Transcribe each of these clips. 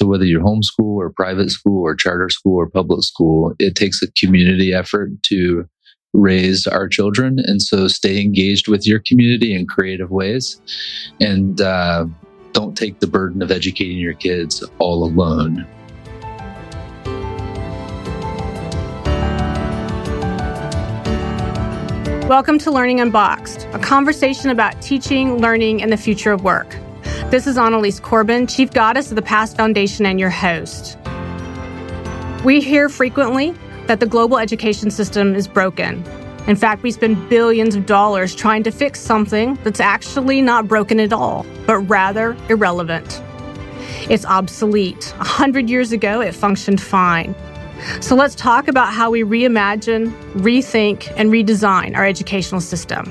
So whether you're homeschool or private school or charter school or public school, it takes a community effort to raise our children. And so stay engaged with your community in creative ways and uh, don't take the burden of educating your kids all alone. Welcome to Learning Unboxed, a conversation about teaching, learning, and the future of work. This is Annalise Corbin, Chief Goddess of the PAST Foundation, and your host. We hear frequently that the global education system is broken. In fact, we spend billions of dollars trying to fix something that's actually not broken at all, but rather irrelevant. It's obsolete. A hundred years ago, it functioned fine. So let's talk about how we reimagine, rethink, and redesign our educational system.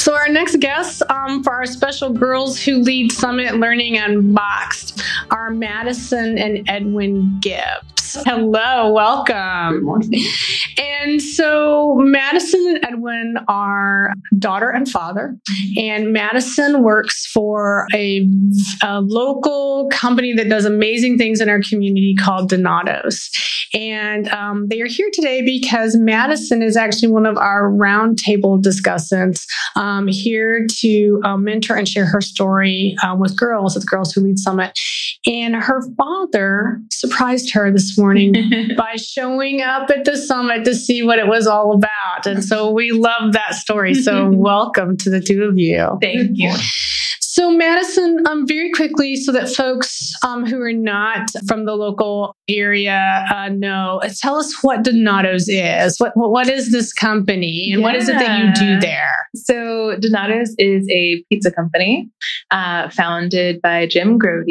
So, our next guests um, for our special Girls Who Lead Summit Learning Unboxed are Madison and Edwin Hello, welcome. Good morning. And so Madison and Edwin are daughter and father, and Madison works for a, a local company that does amazing things in our community called Donatos. And um, they are here today because Madison is actually one of our roundtable discussants um, here to uh, mentor and share her story uh, with girls at the Girls Who Lead Summit. And her father surprised her this morning by showing up at the summit to see what it was all about. And so we love that story. So welcome to the two of you. Thank you. So, Madison, um, very quickly, so that folks um, who are not from the local area uh, know, tell us what Donatos is. What what is this company, and yeah. what is it that you do there? So, Donatos is a pizza company uh, founded by Jim Grote,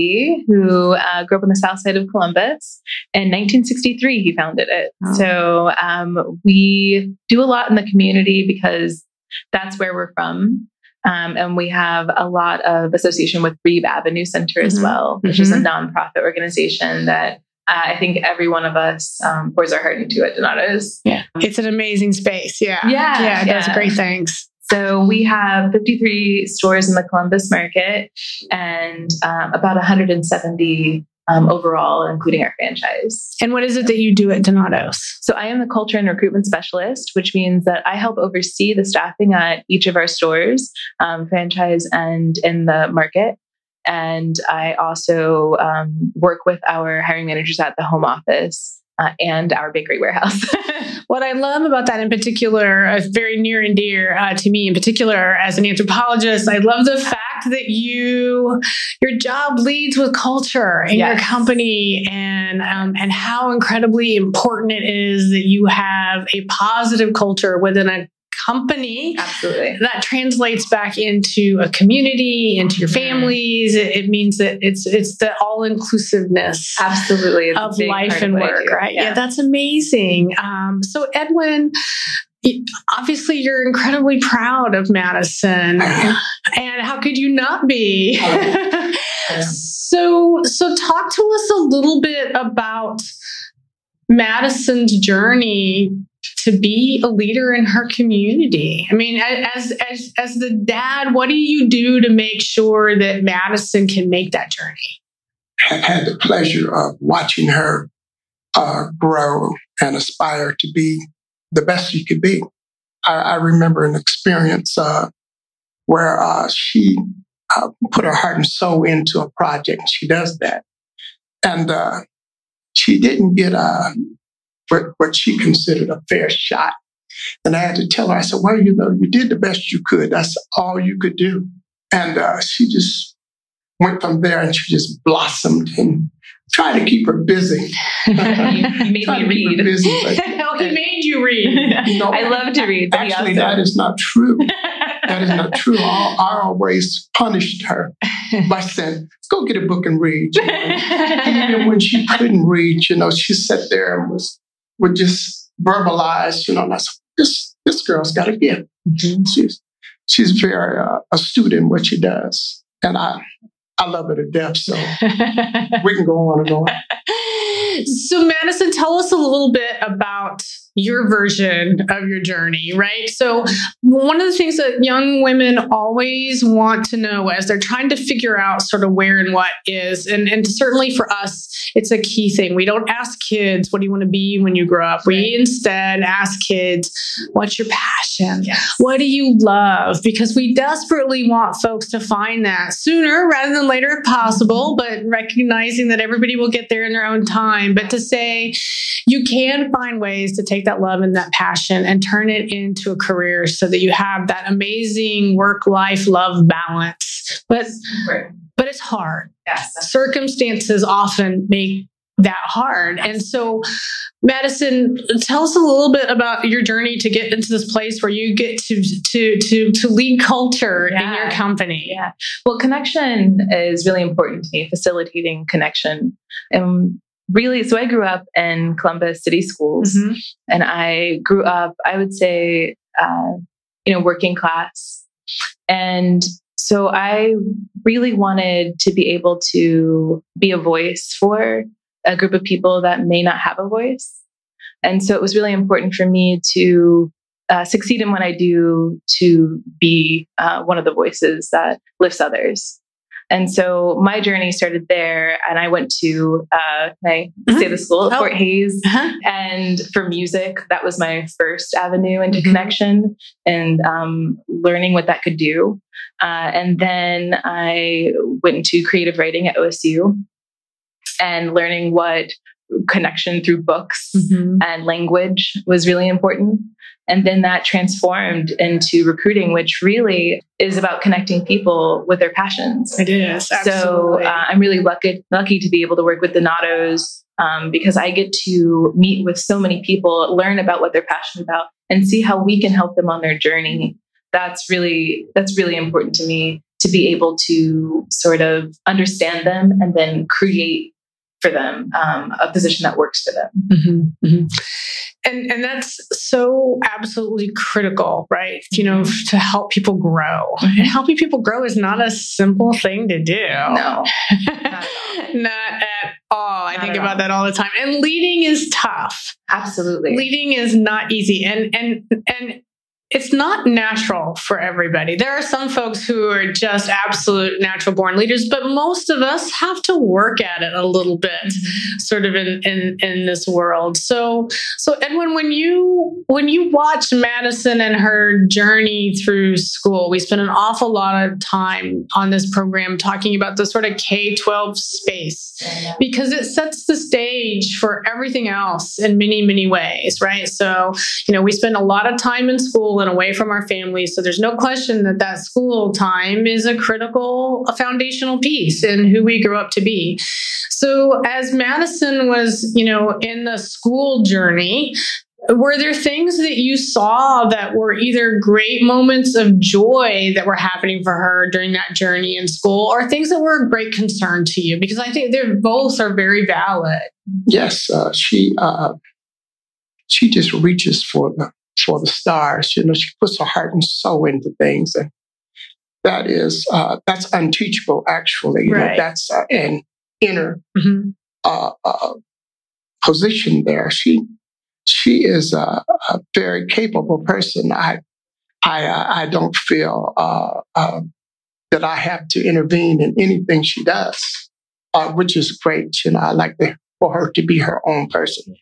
who uh, grew up on the south side of Columbus. In 1963, he founded it. Oh. So, um, we do a lot in the community because that's where we're from. Um, and we have a lot of association with Reeb Avenue Center as mm-hmm. well, which mm-hmm. is a mm-hmm. nonprofit organization that uh, I think every one of us um, pours our heart into at Donatos. Yeah, it's an amazing space. Yeah, yeah, yeah, it yeah. does great things. So we have 53 stores in the Columbus market and um, about 170 um, overall, including our franchise. And what is it that you do at Donatos? So I am the culture and recruitment specialist, which means that I help oversee the staffing at each of our stores, um, franchise and in the market. And I also um, work with our hiring managers at the home office uh, and our bakery warehouse. what I love about that in particular, uh, very near and dear uh, to me in particular as an anthropologist, I love the fact that you your job leads with culture in yes. your company and um, and how incredibly important it is that you have a positive culture within a company. Absolutely. That translates back into a community, into your families. It, it means that it's it's the all inclusiveness. Absolutely. of life and work, right? Yeah. yeah. that's amazing. Um, so Edwin, obviously you're incredibly proud of Madison, and how could you not be? so so talk to us a little bit about Madison's journey to be a leader in her community. I mean, as as as the dad, what do you do to make sure that Madison can make that journey? I've had the pleasure of watching her uh, grow and aspire to be the best she could be. I, I remember an experience uh, where uh, she uh, put her heart and soul into a project. She does that, and uh, she didn't get a what, what she considered a fair shot. And I had to tell her, I said, well, you know, you did the best you could. That's all you could do. And uh, she just went from there and she just blossomed and tried to keep her busy. you, made me read. Busy, but, oh, he made you read. You know, I love to read. Actually, that is not true. that is not true. I, I, always punished her by saying, go get a book and read. You know? Even when she couldn't read, you know, she sat there and was would just verbalize, you know, that's this this girl's got a gift. Mm-hmm. She's she's very uh, astute in what she does, and I I love her to death. So we can go on and on. So Madison, tell us a little bit about your version of your journey, right? So, one of the things that young women always want to know as they're trying to figure out sort of where and what is, and, and certainly for us, it's a key thing. We don't ask kids, What do you want to be when you grow up? We instead ask kids, What's your passion? Yes. What do you love? Because we desperately want folks to find that sooner rather than later if possible, but recognizing that everybody will get there in their own time. But to say you can find ways to take that love and that passion and turn it into a career so that you have that amazing work life love balance. But but it's hard. Yes. Circumstances often make that hard. And so, Madison, tell us a little bit about your journey to get into this place where you get to to to to lead culture in your company. Yeah. Well, connection is really important to me, facilitating connection. And really, so I grew up in Columbus City Schools, Mhm. and I grew up, I would say, uh, you know, working class. And so I really wanted to be able to be a voice for a group of people that may not have a voice. And so it was really important for me to uh, succeed in what I do to be uh, one of the voices that lifts others. And so my journey started there, and I went to uh, I say the school, Oh. Fort Hayes, Uh-huh. and for music, that was my first avenue into Mhm. connection and um, learning what that could do. Uh, and then I went into creative writing at OSU and learning what connection through books Mhm. and language was really important. And then that transformed into recruiting, which really is about connecting people with their passions. It is. So uh, I'm really lucky lucky to be able to work with Donatos um, because I get to meet with so many people, learn about what they're passionate about, and see how we can help them on their journey. That's really that's really important to me to be able to sort of understand them and then create for them um, a position that works for them. Mhm, mhm. And and that's so absolutely critical, right? You know, Mhm. to help people grow. And helping people grow is not a simple thing to do. No, not, at at all. I Not think about all. that all the time. And leading is tough. absolutely. Leading is not easy. And and and it's not natural for everybody. There are some folks who are just absolute natural born leaders, but most of us have to work at it a little bit mm-hmm. sort of in, in in this world. So so Edwin, when you when you watch Madison and her journey through school, we spent an awful lot of time on this program talking about the sort of K twelve space because it sets the stage for everything else in many many ways, right? So you know we spend a lot of time in school and away from our families, so there's no question that that school time is a critical, a foundational piece in who we grow up to be. So as Madison was, you know, in the school journey, were there things that you saw that were either great moments of joy that were happening for her during that journey in school or things that were a great concern to you? Because I think they're both are very valid. yes, uh, she uh, she just reaches for the for the stars. You know, she puts her heart and soul into things, and that is uh, that's unteachable. Actually, you know, that's uh, an inner Mhm. uh, uh, position there. She she is a, a very capable person. I I uh, I don't feel uh, uh, that I have to intervene in anything she does, uh, which is great. You know, I like to, for her to be her own person.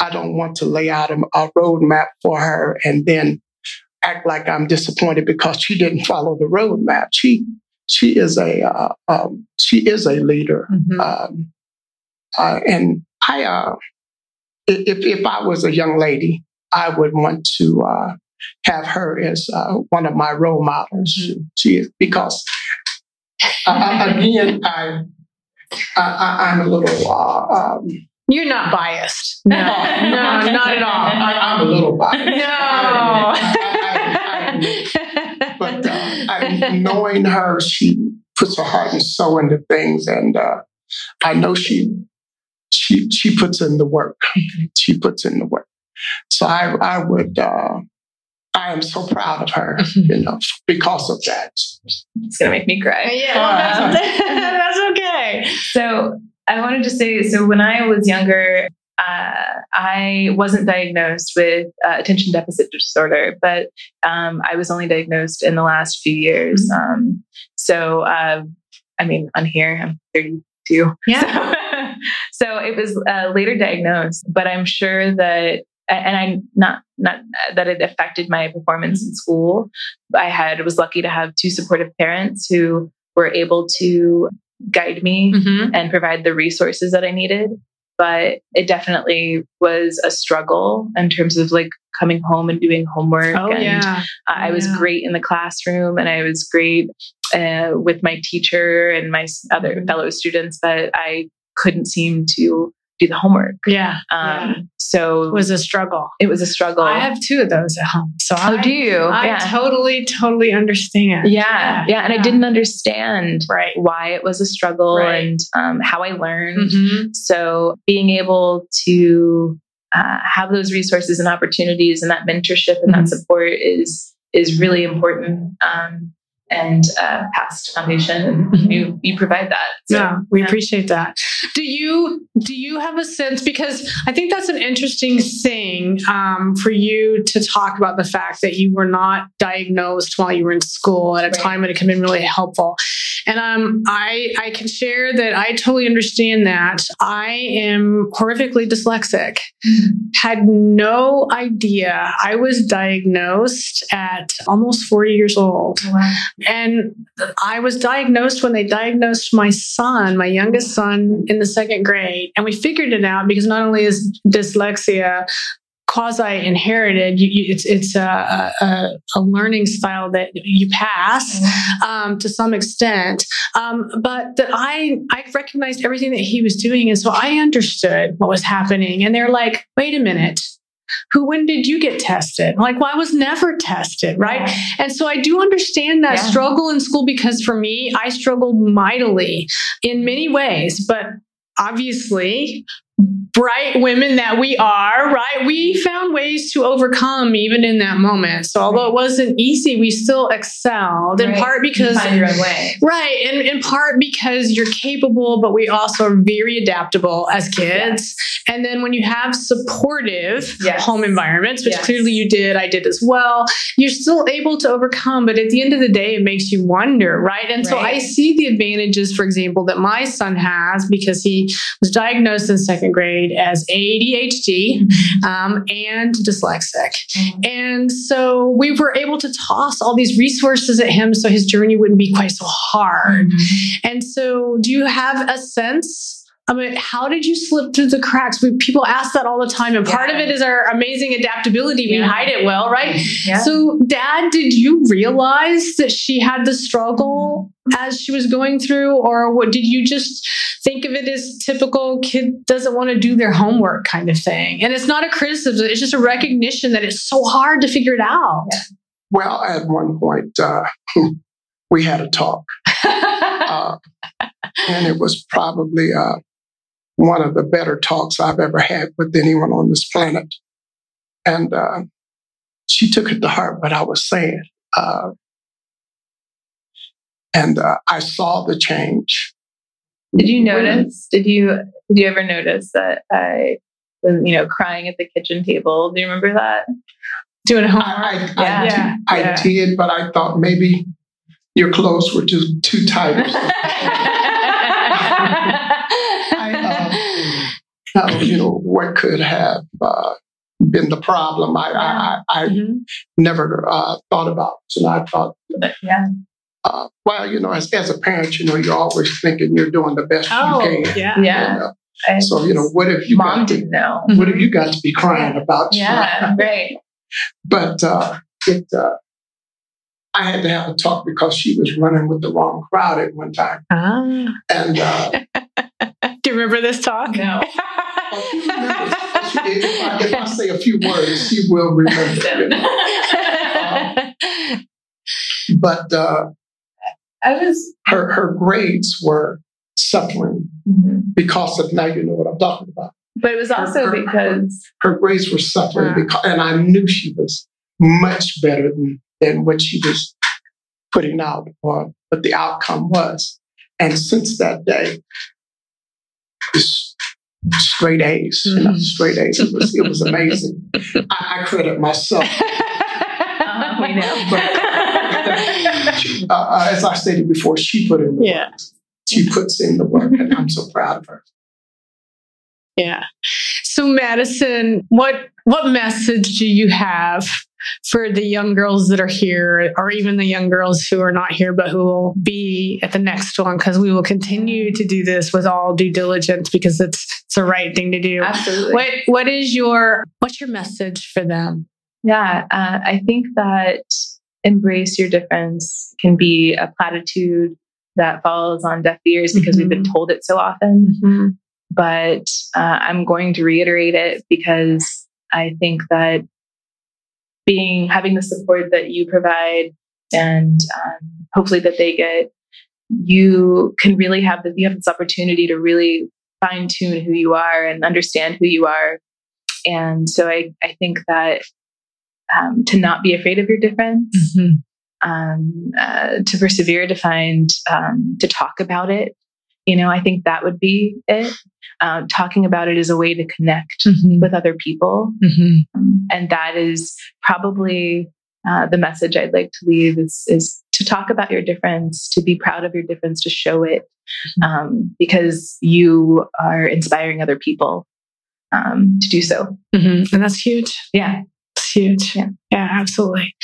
I don't want to lay out a, a roadmap for her and then act like I'm disappointed because she didn't follow the roadmap. She she is a uh, um, she is a leader. Mhm. Um, uh, and I, uh, if if I was a young lady, I would want to uh, have her as uh, one of my role models. She is because uh, again, I, I, I I'm a little. Uh, um, You're not biased. No, no, not at all. I, I'm a little biased. No. I- I- I- but uh, I, knowing her, she puts her heart and soul into things, and uh, I know she she she puts in the work. She puts in the work. So I I would uh, I am so proud of her, you know, because of that. It's gonna make me cry. yeah, well, that's, that's okay. So I wanted to say, so when I was younger, uh, I wasn't diagnosed with uh, attention deficit disorder, but um, I was only diagnosed in the last few years. Mm-hmm. Um, so, uh, I mean, on here, I'm 32. Yeah. So, so it was uh, later diagnosed, but I'm sure that, and I'm not not that it affected my performance in school. I had was lucky to have two supportive parents who were able to guide me Mhm. and provide the resources that I needed. But it definitely was a struggle in terms of like coming home and doing homework. Oh and yeah. I was great in the classroom and I was great uh, with my teacher and my other Mhm. fellow students, but I couldn't seem to do the homework. Yeah. Um, yeah. So It was a struggle. it was a struggle. I have two of those at home. So oh, I, do you? I yeah. totally, totally understand. yeah. Yeah. And I didn't understand Right. why it was a struggle Right. and um, how I learned. Mhm. So being able to uh, have those resources and opportunities and that mentorship and Mhm. that support is is really important. Um, and uh, PAST foundation, and Mhm. you you provide that. So, yeah, we yeah. appreciate that. Do you do you have a sense because I think that's an interesting thing um, for you to talk about the fact that you were not diagnosed while you were in school at a Right. time when it can be really helpful. And um, I I can share that I totally understand that. I am horrifically dyslexic. Had no idea I was diagnosed at almost 40 years old. Wow. And I was diagnosed when they diagnosed my son, my youngest son, in the second grade. And we figured it out because not only is dyslexia quasi inherited, it's, it's a, a, a learning style that you pass um, to some extent. Um, but that I, I recognized everything that he was doing. And so I understood what was happening. And they're like, wait a minute. Who, when did you get tested? Like, well, I was never tested, right? And so I do understand that Yeah. struggle in school because for me, I struggled mightily in many ways, but obviously, bright women that we are, right? We found ways to overcome even in that moment. So although it wasn't easy, we still excelled in Right. part You because find your own way. Right. And in part because you're capable, but we also are very adaptable as kids. And then when you have supportive Yes. home environments, which Yes. clearly you did, I did as well, you're still able to overcome. But at the end of the day, it makes you wonder, right? And so I see the advantages, for example, that my son has because he was diagnosed in second grade as ADHD um, and dyslexic. And so we were able to toss all these resources at him so his journey wouldn't be quite so hard. And so, do you have a sense? I mean, how did you slip through the cracks? We, people ask that all the time, and part of it is our amazing adaptability. We Yeah. hide it well, right? Yeah. So, Dad, did you realize that she had the struggle as she was going through, or what? Did you just think of it as typical kid doesn't want to do their homework kind of thing? And it's not a criticism; it's just a recognition that it's so hard to figure it out. Well, at one point, uh, we had a talk, uh, and it was probably uh, one of the better talks I've ever had with anyone on this planet. And uh, she took it to heart what I was saying. Uh, and uh, I saw the change. Did you notice? Did you did you ever notice that I was you know crying at the kitchen table? Do you remember that? Doing homework. I, I, Yeah. I, Yeah, I yeah. did, but I thought maybe your clothes were just too tight. or uh, you know, what could have uh, been the problem? I, I, I, I Mhm. never uh, thought about. So I thought, yeah. uh, well, you know, as, as a parent, you know, you're always thinking you're doing the best Oh, you can. yeah. Yeah. You know? I- So, you know, what if you mom got to, didn't know. what have you got to be crying about? Yeah, right. But uh, it, uh, I had to have a talk because she was running with the wrong crowd at one time. Ah. And uh, Do you remember this talk? No. she remembers. If, I, if I say a few words, she will remember. you know. But uh, I was her, her grades were suffering because of, now you know what I'm talking about. but it was also because Her grades were suffering Yeah. because, and I knew she was much better than, than what she was putting out or what the outcome was. And since that day, straight A's, you know, straight A's. It was, it was amazing. I, I credit myself. Uh, we know. uh, uh, as I stated before, she put in the Yeah. work. She puts in the work, and I'm so proud of her. Yeah. So Madison, what what message do you have for the young girls that are here or even the young girls who are not here but who will be at the next one because we will continue to do this with all due diligence because it's it's the right thing to do. Absolutely. What what is your what's your message for them? Yeah, uh, I think that embrace your difference can be a platitude that falls on deaf ears because we've been told it so often. But uh, I'm going to reiterate it because I think that being having the support that you provide and um, hopefully that they get, you can really have the, you have this opportunity to really fine tune who you are and understand who you are. And so I, I think that um, to not be afraid of your difference, um, uh, to persevere, to find, um, to talk about it. You know, I think that would be it. Um, talking about it is a way to connect with other people. Um, and that is probably uh, the message I'd like to leave is, is to talk about your difference, to be proud of your difference, to show it, um, because you are inspiring other people um, to do so. Mhm. And that's huge. Yeah. It's huge. Yeah. Yeah, absolutely.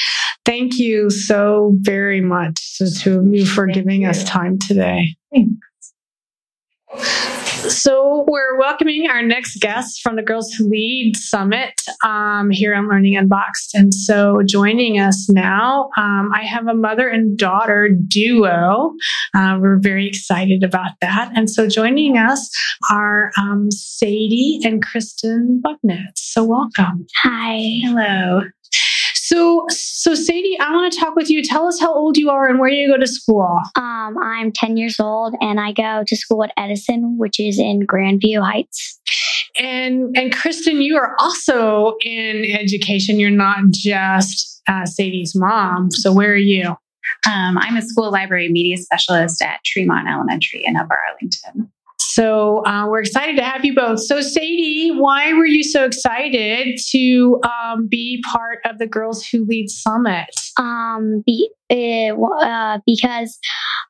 Thank you so very much, the two of you, for Thank giving us time today. Thanks. So, we're welcoming our next guest from the Girls Who Lead Summit um, here on Learning Unboxed. And so, joining us now, um, I have a mother and daughter duo. Uh, we're very excited about that. And so, joining us are um, Sadie and Kristen Bucknett. So, welcome. Hi. Hello. So, so Sadie, I want to talk with you. Tell us how old you are and where you go to school. Um, I'm 10 years old and I go to school at Edison, which is in Grandview Heights. And and Kristen, you are also in education. You're not just uh, Sadie's mom. So where are you? Um, I'm a school library media specialist at Tremont Elementary in Upper Arlington. So uh, we're excited to have you both. So Sadie, why were you so excited to um, be part of the Girls Who Lead Summit? Um, be, uh, uh, because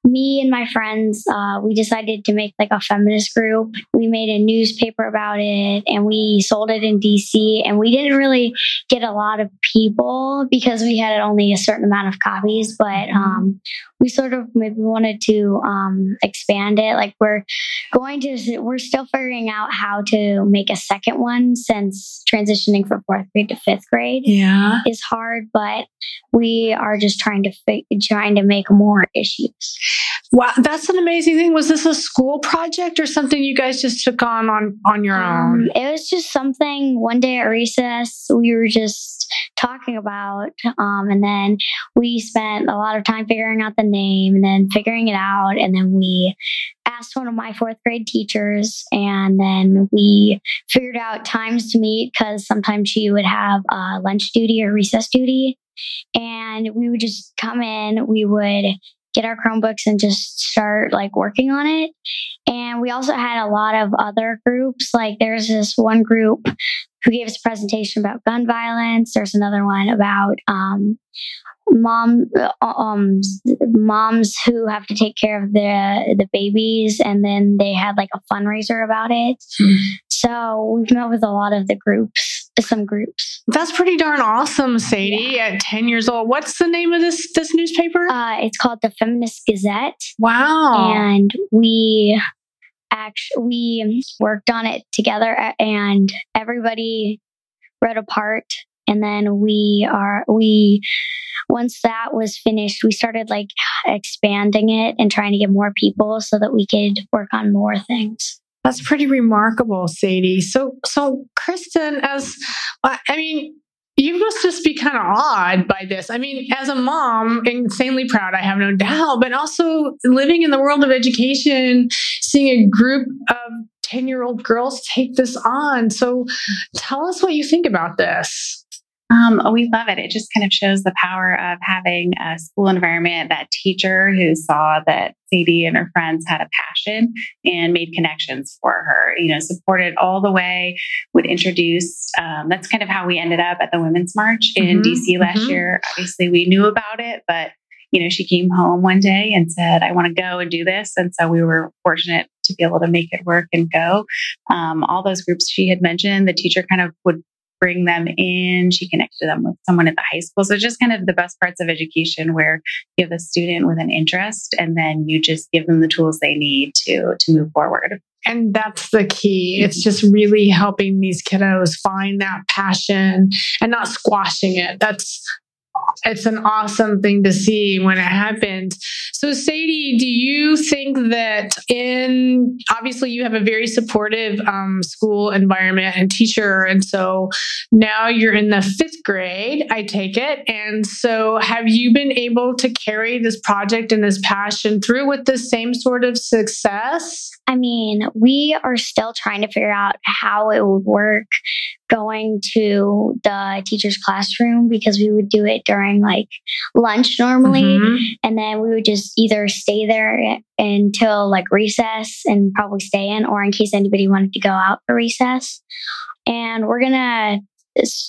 me and my friends, uh, we decided to make like a feminist group. We made a newspaper about it and we sold it in DC. And we didn't really get a lot of people because we had only a certain amount of copies. But um, we sort of maybe wanted to um, expand it. Like we're going to, we're still figuring out how to make a second one since transitioning from fourth grade to fifth grade Yeah. is hard, but we are just trying to trying to make more issues. Wow, that's an amazing thing. Was this a school project or something you guys just took on on on your own? Um, it was just something one day at recess we were just talking about, um, and then we spent a lot of time figuring out the name, and then figuring it out, and then we asked one of my fourth grade teachers, and then we figured out times to meet because sometimes she would have uh, lunch duty or recess duty, and we would just come in. We would get our Chromebooks and just start like working on it. And we also had a lot of other groups. Like there's this one group who gave us a presentation about gun violence. There's another one about um, mom um moms who have to take care of the the babies and then they had like a fundraiser about it so we've met with a lot of the groups some groups That's pretty darn awesome, Sadie. At ten years old, what's the name of this this newspaper? uh it's called the feminist gazette wow. and we actually we worked on it together and everybody wrote a part and then we are we once that was finished we started like expanding it and trying to get more people so that we could work on more things That's pretty remarkable, Sadie. So, so Kristen, as I mean, you must just be kind of awed by this. I mean, as a mom, insanely proud, I have no doubt, but also living in the world of education, seeing a group of 10 year old girls take this on. So, tell us what you think about this. Um, oh, we love it. It just kind of shows the power of having a school environment, that teacher who saw that Sadie and her friends had a passion and made connections for her, you know, supported all the way, would introduce. Um, that's kind of how we ended up at the Women's March in Mhm, DC last mhm. year. Obviously, we knew about it, but you know, she came home one day and said, I want to go and do this. And so we were fortunate to be able to make it work and go. Um, all those groups she had mentioned, the teacher kind of would bring them in. She connected them with someone at the high school. So just kind of the best parts of education where you have a student with an interest and then you just give them the tools they need to to move forward. And that's the key. It's just mm-hmm. really helping these kiddos find that passion and not squashing it. That's it's an awesome thing to see when it happens. So, Sadie, do you think that in obviously you have a very supportive um, school environment and teacher, and so now you're in the fifth grade, I take it. And so, have you been able to carry this project and this passion through with the same sort of success? I mean, we are still trying to figure out how it would work going to the teacher's classroom because we would do it during like lunch normally. Mhm. And then we would just either stay there until like recess and probably stay in, or in case anybody wanted to go out for recess. And we're gonna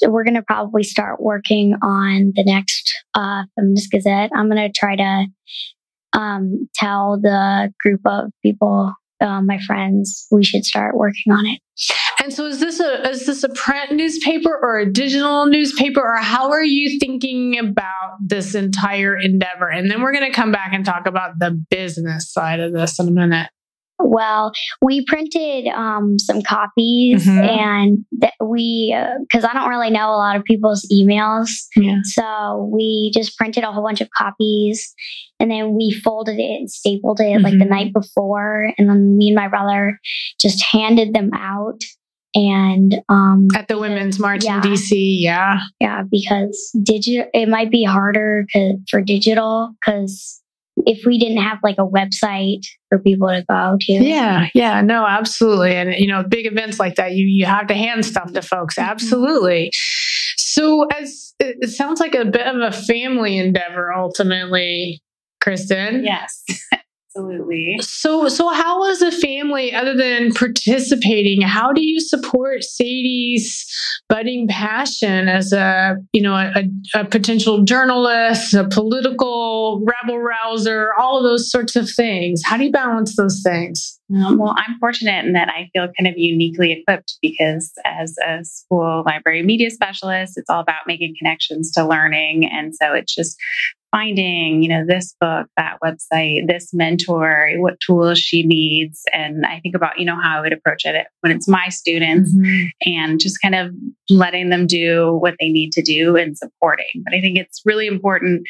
we're gonna probably start working on the next uh, feminist gazette. I'm gonna try to um, tell the group of people, uh, my friends, we should start working on it. And so is this a is this a print newspaper or a digital newspaper or how are you thinking about this entire endeavor? And then we're going to come back and talk about the business side of this in a minute. Well, we printed um, some copies, Mhm. and that we because I don't really know a lot of people's emails, Yeah. so we just printed a whole bunch of copies, and then we folded it and stapled it like the Mhm. night before, and then me and my brother just handed them out, and um, At the Women's March Yeah. in DC, yeah. yeah, because digital it might be harder for digital because if we didn't have like a website for people to go to, Yeah, yeah, no, absolutely. And you know, big events like that, you you have to hand stuff to folks. Absolutely. So as it it sounds like a bit of a family endeavor ultimately, Kristen. Yes, absolutely. So, so how as a family, other than participating, how do you support Sadie's budding passion as a, you know, a, a potential journalist, a political rebel rouser, all of those sorts of things? How do you balance those things? Um, well, I'm fortunate in that I feel kind of uniquely equipped because as a school library media specialist, it's all about making connections to learning. And so it's just finding, you know, this book, that website, this mentor, what tools she needs. And I think about, you know, how I would approach it when it's my students and just kind of letting them do what they need to do and supporting. But I think it's really important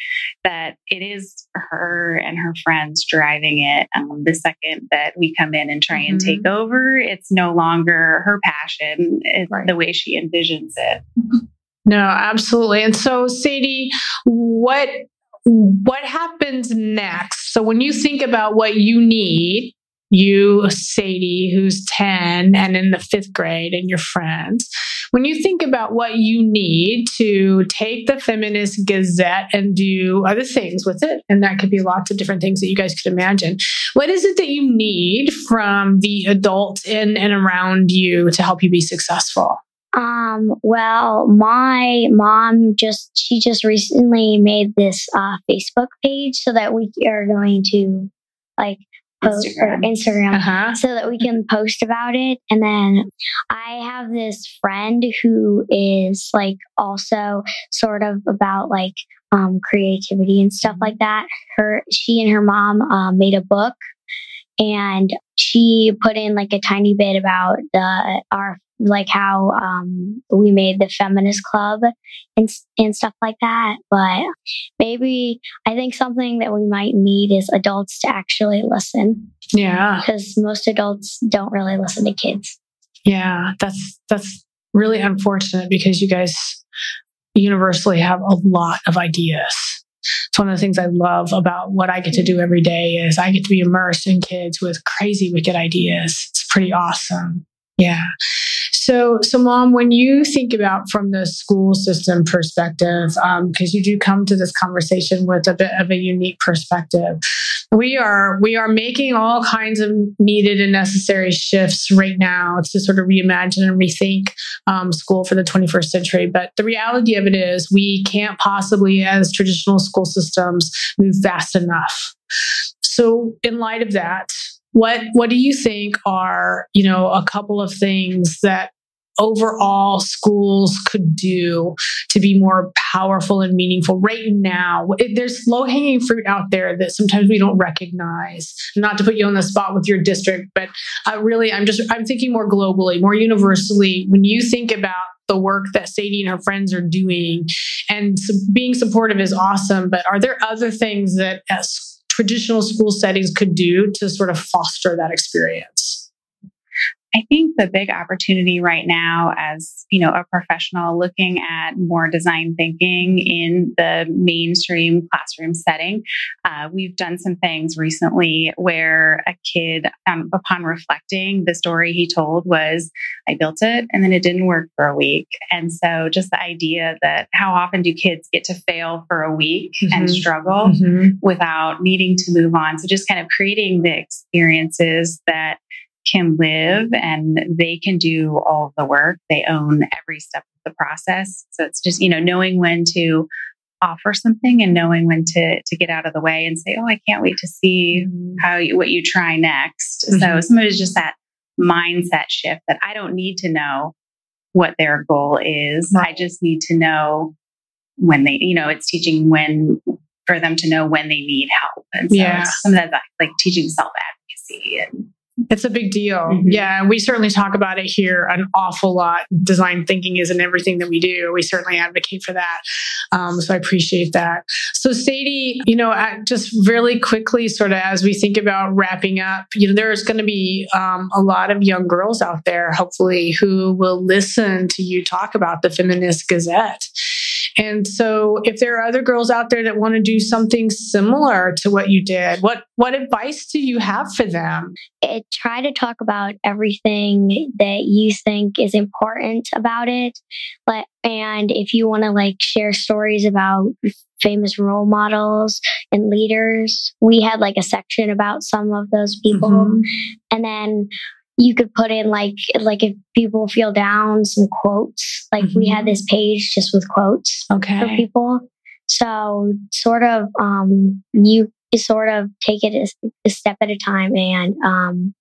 that it is her and her friends driving it. Um, the second that we come in and try and Mhm. take over, it's no longer her passion. It's Right. the way she envisions it. No, absolutely. And so, Sadie, what what happens next? So, when you think about what you need, you, Sadie, who's ten and in the fifth grade, and your friends, when you think about what you need to take the Feminist Gazette and do other things with it, and that could be lots of different things that you guys could imagine. What is it that you need from the adults in and around you to help you be successful? Um, well, my mom just she just recently made this uh, Facebook page so that we are going to like post or Instagram. Instagram Uh huh. so that we can post about it. And then I have this friend who is like also sort of about like um, creativity and stuff like that. Her, she and her mom um, made a book, and she put in like a tiny bit about the our like how um, we made the feminist club and and stuff like that. But maybe I think something that we might need is adults to actually listen Yeah. because most adults don't really listen to kids. Yeah, that's that's really unfortunate because you guys universally have a lot of ideas. It's one of the things I love about what I get to do every day is I get to be immersed in kids with crazy wicked ideas. It's pretty awesome. Yeah. So, so mom, when you think about from the school system perspective, because um, you do come to this conversation with a bit of a unique perspective, we are we are making all kinds of needed and necessary shifts right now to sort of reimagine and rethink um, school for the 21st century. But the reality of it is, we can't possibly, as traditional school systems, move fast enough. So, in light of that, what what do you think are you know a couple of things that overall schools could do to be more powerful and meaningful right now there's low hanging fruit out there that sometimes we don't recognize not to put you on the spot with your district but uh, really i'm just i'm thinking more globally more universally when you think about the work that Sadie and her friends are doing and being supportive is awesome but are there other things that traditional school settings could do to sort of foster that experience? I think the big opportunity right now, as you know, a professional looking at more design thinking in the mainstream classroom setting, uh, we've done some things recently where a kid, um, upon reflecting, the story he told was, "I built it, and then it didn't work for a week." And so, just the idea that how often do kids get to fail for a week mm-hmm. and struggle mm-hmm. without needing to move on? So, just kind of creating the experiences that can live and they can do all the work. They own every step of the process. So it's just, you know, knowing when to offer something and knowing when to to get out of the way and say, "Oh, I can't wait to see mm-hmm. how you, what you try next." Mm-hmm. So some of it is just that mindset shift that I don't need to know what their goal is. I just need to know when they, you know, it's teaching when for them to know when they need help. And so yeah. some of that like teaching self advocacy and it's a big deal. Mm-hmm. Yeah. We certainly talk about it here an awful lot. Design thinking is in everything that we do. We certainly advocate for that. Um, so I appreciate that. So, Sadie, you know, just really quickly, sort of as we think about wrapping up, you know, there's going to be um, a lot of young girls out there, hopefully, who will listen to you talk about the Feminist Gazette. And so if there are other girls out there that want to do something similar to what you did, what what advice do you have for them? It, try to talk about everything that you think is important about it. But and if you want to like share stories about famous role models and leaders, we had like a section about some of those people. Mm-hmm. And then you could put in like like if people feel down some quotes like mm-hmm. we had this page just with quotes okay. for people so sort of um you sort of take it a, a step at a time and um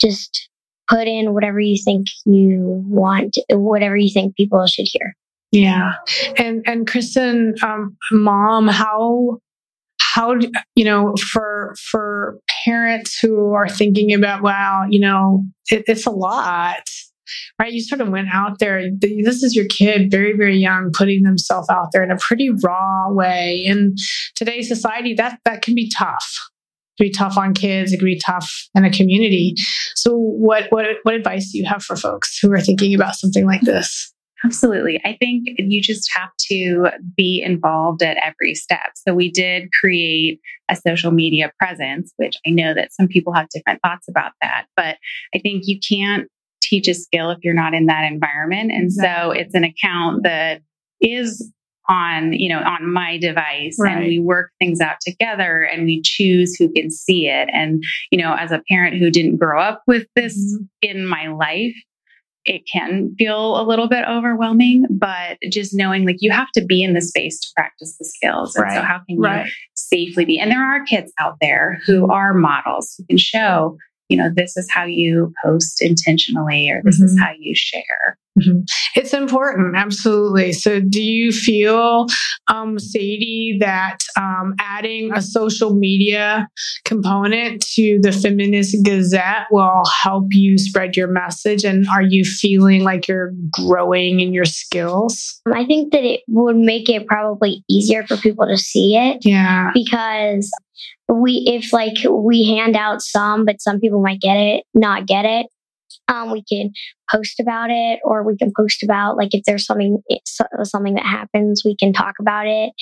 just put in whatever you think you want whatever you think people should hear yeah and and kristen um mom how how do, you know for for parents who are thinking about wow you know it, it's a lot right? You sort of went out there this is your kid very very young putting themselves out there in a pretty raw way. In today's society that that can be tough. It can be tough on kids it can be tough in a community. So what what what advice do you have for folks who are thinking about something like this Absolutely. I think you just have to be involved at every step. So we did create a social media presence, which I know that some people have different thoughts about that, but I think you can't teach a skill if you're not in that environment. And so it's an account that is on you know on my device right. and we work things out together and we choose who can see it and you know as a parent who didn't grow up with this mm-hmm. in my life it can feel a little bit overwhelming, but just knowing like you have to be in the space to practice the skills. And right. so, how can you right. safely be? And there are kids out there who are models who can show, you know, this is how you post intentionally or this mm-hmm. is how you share. Mm-hmm. It's important, absolutely. So, do you feel, um, Sadie, that um, adding a social media component to the Feminist Gazette will help you spread your message? And are you feeling like you're growing in your skills? I think that it would make it probably easier for people to see it. Yeah. Because we, if like we hand out some, but some people might get it, not get it um, we can post about it or we can post about like if there's something something that happens we can talk about it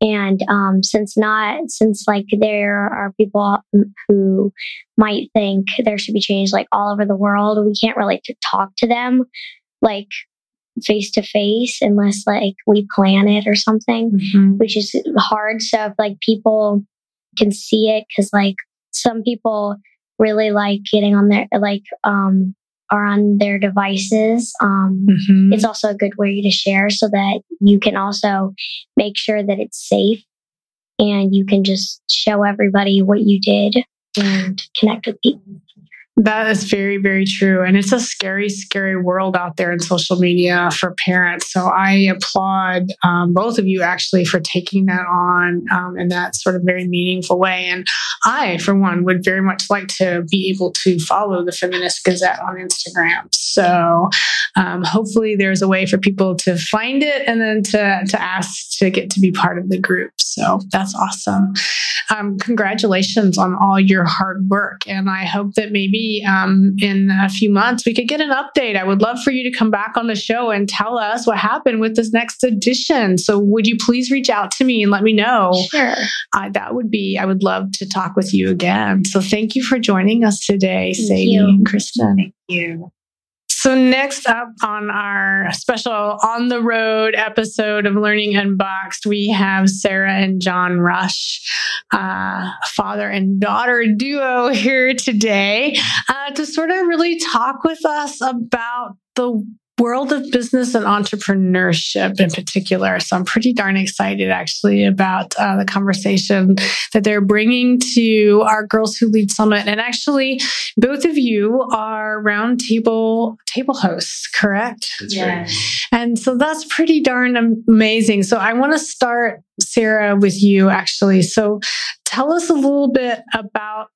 and um, since not since like there are people who might think there should be change like all over the world we can't really talk to them like face to face unless like we plan it or something, Mhm. which is hard. So if like people can see it, because like some people really like getting on their like um are on their devices. Um, Mhm. it's also a good way to share so that you can also make sure that it's safe and you can just show everybody what you did and connect with people. That is very, very true. And it's a scary, scary world out there in social media for parents. So I applaud um, both of you actually for taking that on um, in that sort of very meaningful way. And I, for one, would very much like to be able to follow the Feminist Gazette on Instagram. So um, hopefully there's a way for people to find it and then to, to ask to get to be part of the group. So that's awesome. Um, congratulations on all your hard work. And I hope that maybe um, in a few months we could get an update. I would love for you to come back on the show and tell us what happened with this next edition. So would you please reach out to me and let me know? Sure. Uh, that would be, I would love to talk with you again. So thank you for joining us today, Thank Sadie you. and Kristen. Thank you. So, next up on our special on the road episode of Learning Unboxed, we have Sarah and John Rush, uh, father and daughter duo here today uh, to sort of really talk with us about the world of business and entrepreneurship in particular. So I'm pretty darn excited actually about uh, the conversation that they're bringing to our Girls Who Lead Summit. And actually, both of you are roundtable table hosts, correct? That's Yeah. And so that's pretty darn amazing. So I want to start, Sarah, with you actually. So tell us a little bit about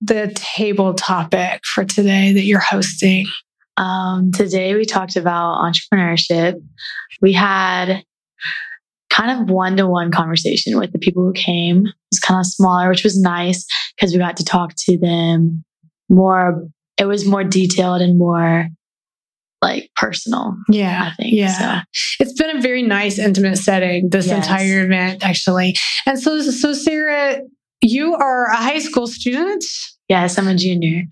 the table topic for today that you're hosting. Um, today we talked about entrepreneurship. We had kind of one to one conversation with the people who came. It was kind of smaller, which was nice because we got to talk to them more. It was more detailed and more like personal. Yeah. I think. Yeah. It's been a very nice, intimate setting, this Yes. entire event, actually. And so, so Sarah, you are a high school student, Yes, I'm a junior.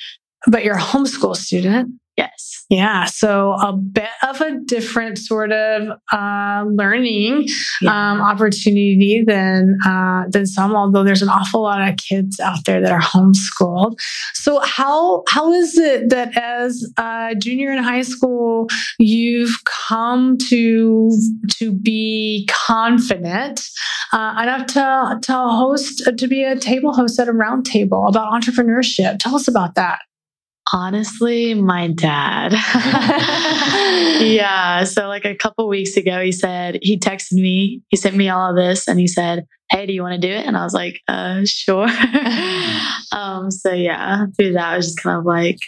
but you're a homeschool student. Yes. Yeah. So a bit of a different sort of uh, learning Yeah. um, opportunity than uh, than some. Although there's an awful lot of kids out there that are homeschooled. So how how is it that as a junior in high school you've come to to be confident uh, enough to to host to be a table host at a roundtable about entrepreneurship? Tell us about that. Honestly, my dad. yeah. So, like a couple weeks ago, he said, he texted me, he sent me all of this, and he said, Hey, do you want to do it? And I was like, uh, sure. um, so, yeah, through that, I was just kind of like,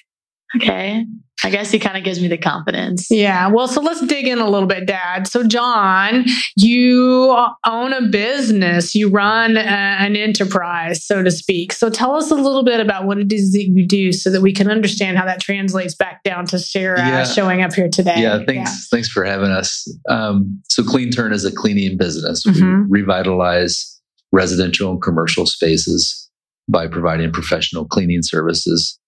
okay. I guess he kind of gives me the confidence. Yeah. Well, so let's dig in a little bit, Dad. So, John, you own a business, you run a, an enterprise, so to speak. So, tell us a little bit about what it is that you do so that we can understand how that translates back down to Sarah Yeah. showing up here today. Yeah, thanks. Thanks for having us. Um, so, Clean Turn is a cleaning business. Mhm. We revitalize residential and commercial spaces by providing professional cleaning services.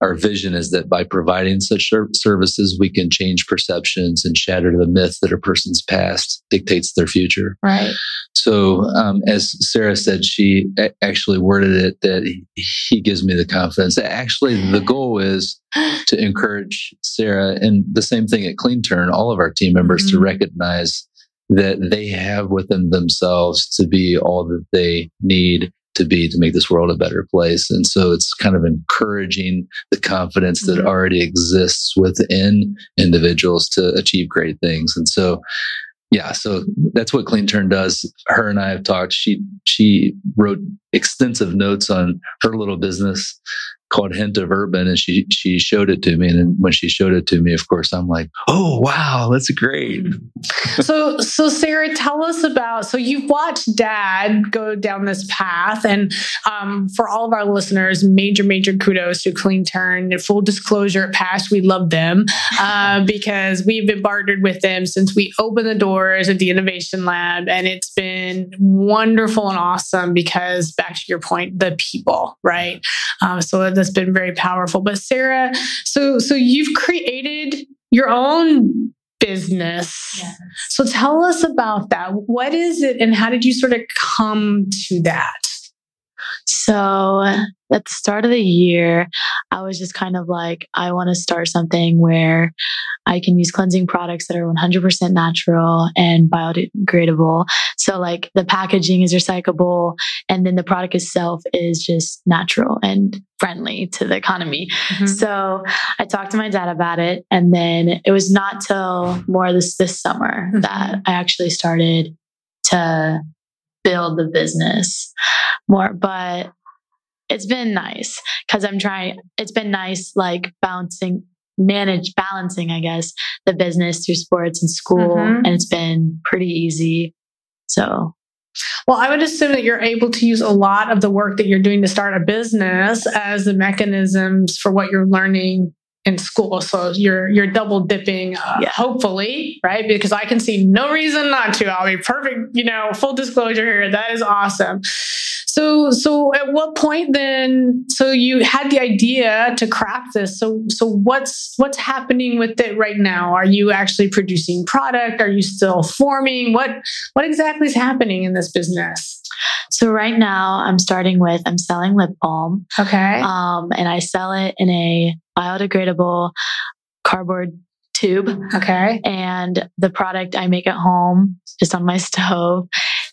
Our vision is that by providing such services, we can change perceptions and shatter the myth that a person's past dictates their future. Right. So, um, as Sarah said, she actually worded it that he- gives me the confidence. Actually, the goal is to encourage Sarah and the same thing at Clean Turn, all of our team members to Mhm. recognize that they have within themselves to be all that they need to be to make this world a better place. And so it's kind of encouraging the confidence that Mhm. already exists within individuals to achieve great things. And so yeah, so that's what Clean Turn does. Her and I have talked. She she wrote extensive notes on her little business called Hint of Urban, and she she showed it to me. And when she showed it to me, of course, I'm like, oh wow, that's great. so so sarah tell us about so you've watched dad go down this path and um, for all of our listeners major major kudos to clean turn full disclosure at past we love them uh, because we've been partnered with them since we opened the doors at the innovation lab and it's been wonderful and awesome because back to your point the people right um, so that's been very powerful but sarah so so you've created your own business. Yes. So tell us about that. What is it and how did you sort of come to that? So at the start of the year, I was just kind of like, I want to start something where I can use cleansing products that are 100% natural and biodegradable. So like the packaging is recyclable and then the product itself is just natural and friendly to the economy. So I talked to my dad about it. And then it was not till more this, this summer Mhm. that I actually started to build the business more, but it's been nice because I'm trying, it's been nice, like bouncing, manage, balancing, I guess, the business through sports and school. Mhm. And it's been pretty easy. So Well, I would assume that you're able to use a lot of the work that you're doing to start a business as the mechanisms for what you're learning in school. So you're you're double dipping, uh, Yeah. hopefully, right? Because I can see no reason not to. I'll be perfect, you know, full disclosure here. That is awesome. So so at what point then? So you had the idea to craft this. So so what's what's happening with it right now? Are you actually producing product? Are you still forming? What what exactly is happening in this business? So right now I'm starting with I'm selling lip balm. Okay. Um, and I sell it in a biodegradable cardboard tube. okay. And the product I make at home just on my stove.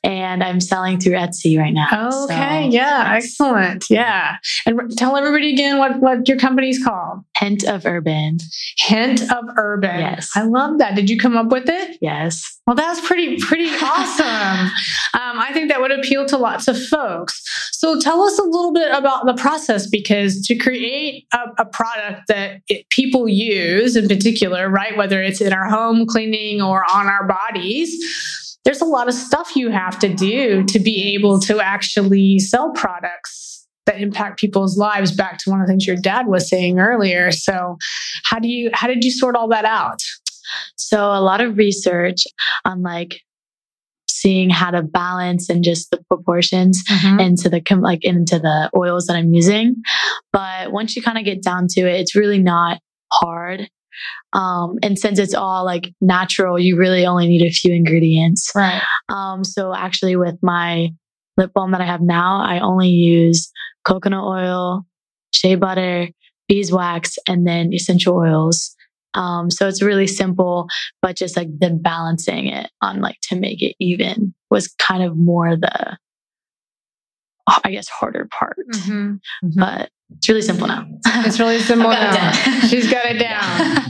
And I'm selling through Etsy right now. Okay. So, yeah. Excellent. Yeah. And tell everybody again what, what your company's called. Hint of urban. Hint of Urban. Yes. I love that. Did you come up with it? Yes. Well, that's pretty, pretty awesome. Um, I think that would appeal to lots of folks. So tell us a little bit about the process because to create a, a product that it, people use in particular, right, whether it's in our home cleaning or on our bodies, there's a lot of stuff you have to do to be able to actually sell products that impact people's lives back to one of the things your dad was saying earlier so how do you how did you sort all that out So a lot of research on like seeing how to balance and just the proportions mm-hmm. into the like into the oils that I'm using. But once you kind of get down to it, it's really not hard. Um, and since it's all like natural, you really only need a few ingredients. right Um, so actually with my lip balm that I have now, I only use coconut oil, shea butter, beeswax, and then essential oils. Um, so it's really simple, but just like then balancing it on like to make it even was kind of more the, I guess, harder part. But it's really simple now. It's really simple now. She's got it down.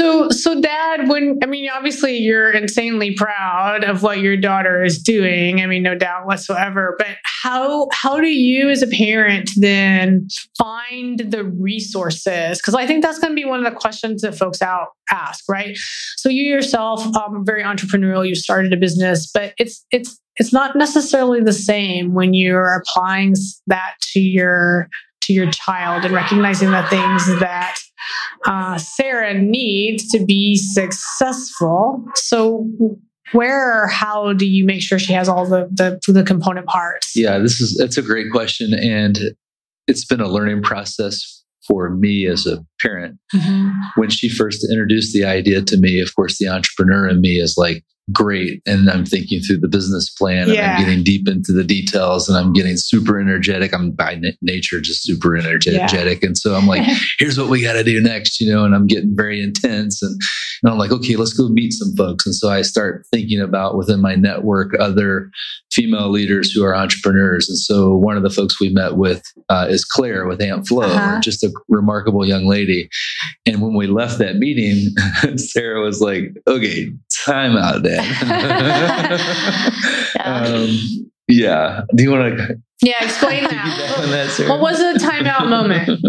So, so dad, when I mean, obviously you're insanely proud of what your daughter is doing. I mean, no doubt whatsoever. But how how do you, as a parent, then find the resources? Because I think that's going to be one of the questions that folks out ask, right? So you yourself, um, very entrepreneurial. You started a business, but it's it's it's not necessarily the same when you're applying that to your to your child and recognizing the things that uh, Sarah needs to be successful. So, where or how do you make sure she has all the the, the component parts? Yeah, this is that's a great question, and it's been a learning process for me as a parent. Mhm. When she first introduced the idea to me, of course, the entrepreneur in me is like, great. And I'm thinking through the business plan and Yeah. I'm getting deep into the details and I'm getting super energetic. I'm by na- nature just super energetic. And so I'm like, here's what we got to do next, you know, and I'm getting very intense. And, and I'm like, okay, let's go meet some folks. And so I start thinking about within my network other female leaders who are entrepreneurs. And so one of the folks we met with uh, is Claire with Aunt Flow, Uh-huh. just a remarkable young lady. And when we left that meeting, Sarah was like, okay, time out, Dad. um, yeah. Do you want to Yeah, explain that. on that, What was the timeout moment?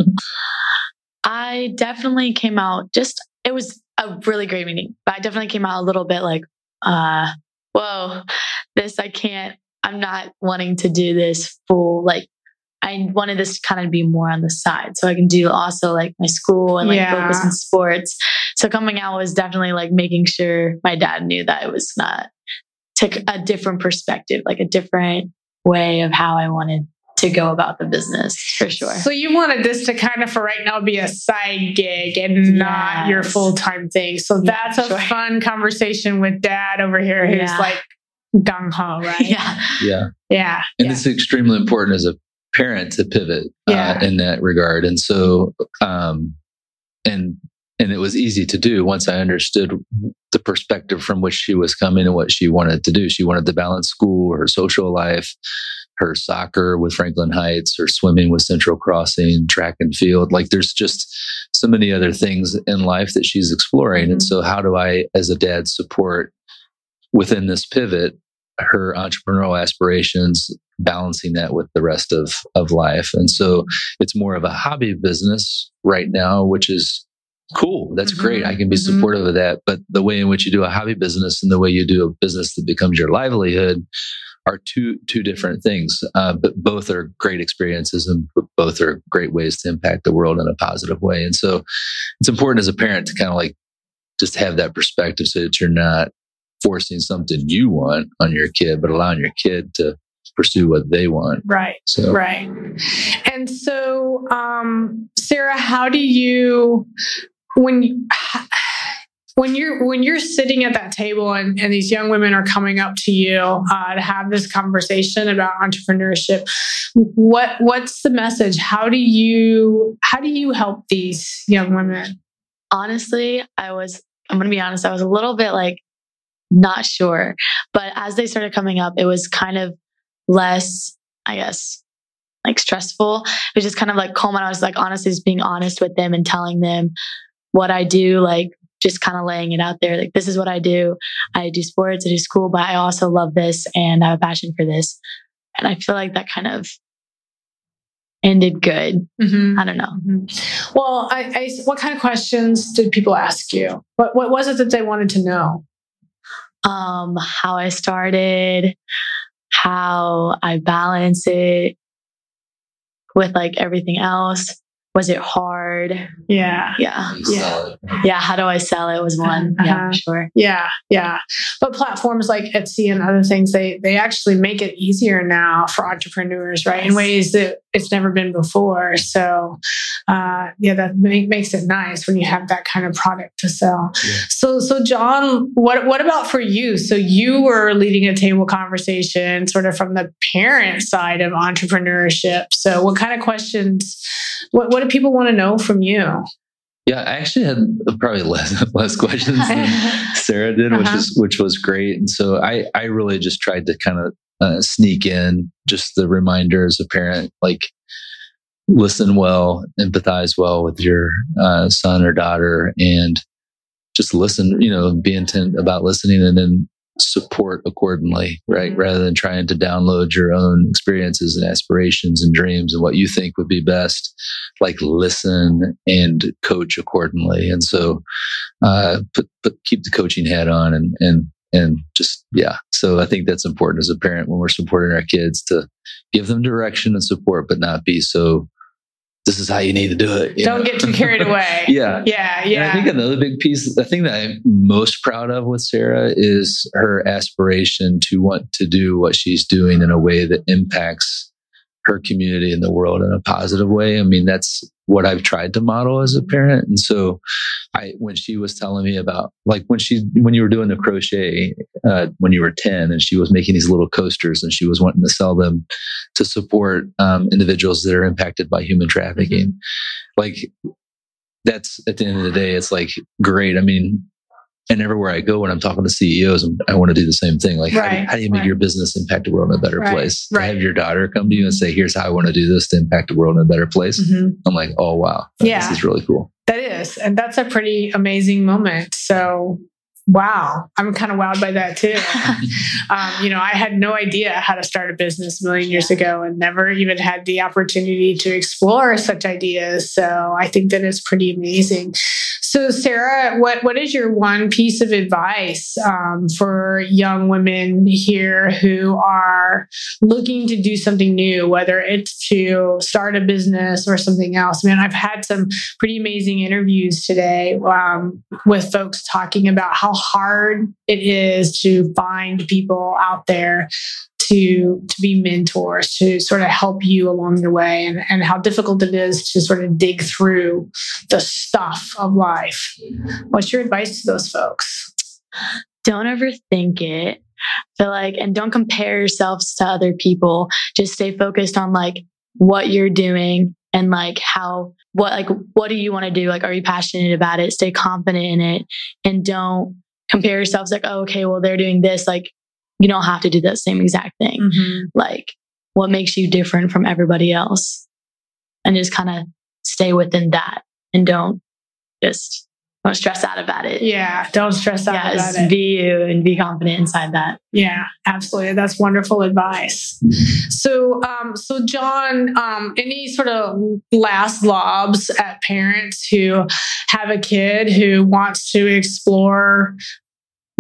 I definitely came out just, it was a really great meeting, but I definitely came out a little bit like, uh, whoa, this, I can't, I'm not wanting to do this full, like, I wanted this to kind of be more on the side so I can do also like my school and like Yeah. focus on sports. So coming out was definitely like making sure my dad knew that it was not took a different perspective, like a different way of how I wanted to go about the business for sure. So you wanted this to kind of for right now be a side gig and not your full time thing. So Yeah, that's a sure. fun conversation with dad over here who's Yeah. like gung ho, right? yeah. Yeah. Yeah. And yeah. it's extremely important as a parent to pivot Yeah. uh, in that regard. And so, um, and and it was easy to do once I understood the perspective from which she was coming and what she wanted to do. She wanted to balance school, her social life, her soccer with Franklin Heights, her swimming with Central Crossing, track and field. Like there's just so many other things in life that she's exploring. And Mhm. so, how do I, as a dad, support within this pivot her entrepreneurial aspirations balancing that with the rest of of life. And so it's more of a hobby business right now which is cool. That's Mhm. great. I can be Mhm. supportive of that. But the way in which you do a hobby business and the way you do a business that becomes your livelihood are two two different things. Uh, but both are great experiences and both are great ways to impact the world in a positive way. And so it's important as a parent to kind of like just have that perspective so that you're not forcing something you want on your kid, but allowing your kid to pursue what they want. Right. So Right. And so, um, Sarah, how do you when you, when you're when you're sitting at that table and, and these young women are coming up to you uh, to have this conversation about entrepreneurship, what what's the message? How do you how do you help these young women? honestly, I was, I'm going to be honest, I was a little bit like not sure. But as they started coming up, it was kind of less, I guess, like stressful. It was just kind of like calm. And I was like, honestly, just being honest with them and telling them what I do, like just kind of laying it out there. Like, this is what I do. I do sports, I do school, but I also love this and I have a passion for this. And I feel like that kind of ended good. Mm-hmm. I don't know. Well, I, I, what kind of questions did people ask you? What what was it that they wanted to know? Um, how I started, how I balance it with like everything else. Was it hard? Yeah. Yeah. solid. Yeah. How do I sell it was one. Yeah, Uh-huh. for sure. Yeah, yeah. But platforms like Etsy and other things, they they actually make it easier now for entrepreneurs, right? In ways that it's never been before. So, uh, yeah, that make, makes it nice when you have that kind of product to sell. Yeah. So, so John, what what about for you? So you were leading a table conversation, sort of from the parent side of entrepreneurship. So, what kind of questions? What what do people want to know from you? Yeah, I actually had probably less less questions than Sarah did, which Uh-huh. is which was great. And so I I really just tried to kind of uh, sneak in just the reminder as a parent, like listen well, empathize well with your uh, son or daughter, and just listen. You know, be intent about listening, and then support accordingly, right? Mhm. Rather than trying to download your own experiences and aspirations and dreams and what you think would be best like listen and coach accordingly. And so, uh, put, put, keep the coaching hat on and, and, and just, yeah. So I think that's important as a parent when we're supporting our kids to give them direction and support, but not be so, this is how you need to do it. Don't know? get too carried away. yeah. Yeah, And yeah. I think another big piece, the thing that I'm most proud of with Sarah is her aspiration to want to do what she's doing in a way that impacts her community and the world in a positive way. I mean, that's what I've tried to model as a parent. And so I, when she was telling me about, like when she, when you were doing the crochet, uh, when you were 10 and she was making these little coasters and she was wanting to sell them to support, um, individuals that are impacted by human trafficking. Like that's at the end of the day, it's like great. I mean, and everywhere I go when I'm talking to CEOs, I'm- want to do the same thing. Like, how, do, how do you make right. your business impact the world in a better Right, place? Right. have your daughter come to you and say, "Here's how I want to do this to impact the world in a better place." Mhm. I'm like, "Oh wow, Yeah. this is really cool." That is, and that's a pretty amazing moment. So, wow, I'm kind of wowed by that too. um, you know, I had no idea how to start a business a million years ago and never even had the opportunity to explore such ideas. So, I think that is pretty amazing. So, Sarah, what what is your one piece of advice um, for young women here who are looking to do something new, whether it's to start a business or something else? I mean, I've had some pretty amazing interviews today um, with folks talking about how hard it is to find people out there to to be mentors to sort of help you along your way and, and how difficult it is to sort of dig through the stuff of life. What's your advice to those folks? Don't overthink it. Feel like and don't compare yourselves to other people. Just stay focused on like what you're doing and like how what like what do you want to do? Like are you passionate about it? Stay confident in it and don't compare yourselves like oh, okay well they're doing this. Like you don't have to do that same exact thing mm-hmm. like what makes you different from everybody else and just kind of stay within that and don't just don't stress out about it. Yeah, don't stress out yeah, about it. Be you and be confident inside that. Yeah, absolutely. That's wonderful advice. So, um, so John, um, any sort of last lobs at parents who have a kid who wants to explore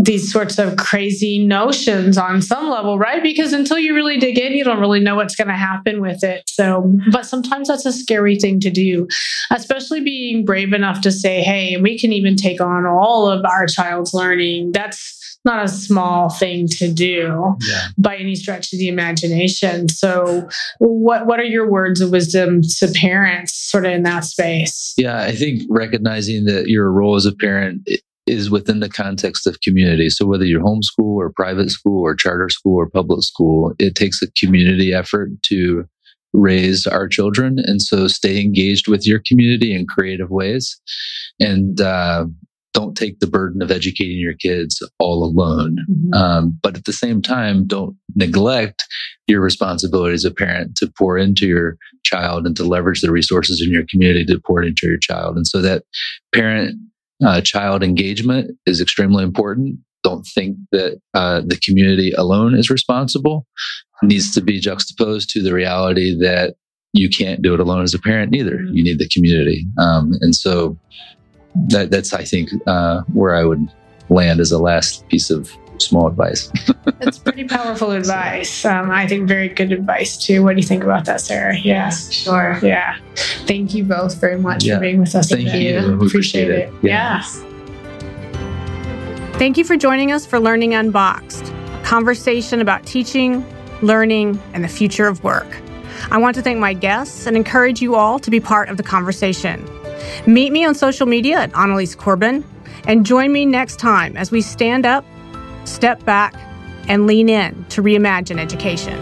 these sorts of crazy notions on some level, right? Because until you really dig in, you don't really know what's going to happen with it. So, but sometimes that's a scary thing to do, especially being brave enough to say, hey, we can even take on all of our child's learning. That's not a small thing to do yeah. by any stretch of the imagination. So, what what are your words of wisdom to parents, sort of in that space? Yeah, I think recognizing that your role as a parent is within the context of community. So whether you're homeschool or private school or charter school or public school, it takes a community effort to raise our children. And so stay engaged with your community in creative ways and, uh, don't take the burden of educating your kids all alone. Mm-hmm. Um, but at the same time, don't neglect your responsibility as a parent to pour into your child and to leverage the resources in your community to pour into your child. And so that parent uh, child engagement is extremely important. Don't think that uh, the community alone is responsible. It needs to be juxtaposed to the reality that you can't do it alone as a parent neither. Mm-hmm. You need the community. Um, and so that, that's, I think, uh, where I would land as a last piece of small advice. That's pretty powerful advice. Um, I think very good advice too. What do you think about that, Sarah? Yeah, sure. Yeah. Thank you both very much yeah. for being with us. Thank today. you. We appreciate, appreciate it. it. Yeah. Thank you for joining us for Learning Unboxed, a conversation about teaching, learning, and the future of work. I want to thank my guests and encourage you all to be part of the conversation. Meet me on social media at Annalise Corbin and join me next time as we stand up step back, and lean in to reimagine education.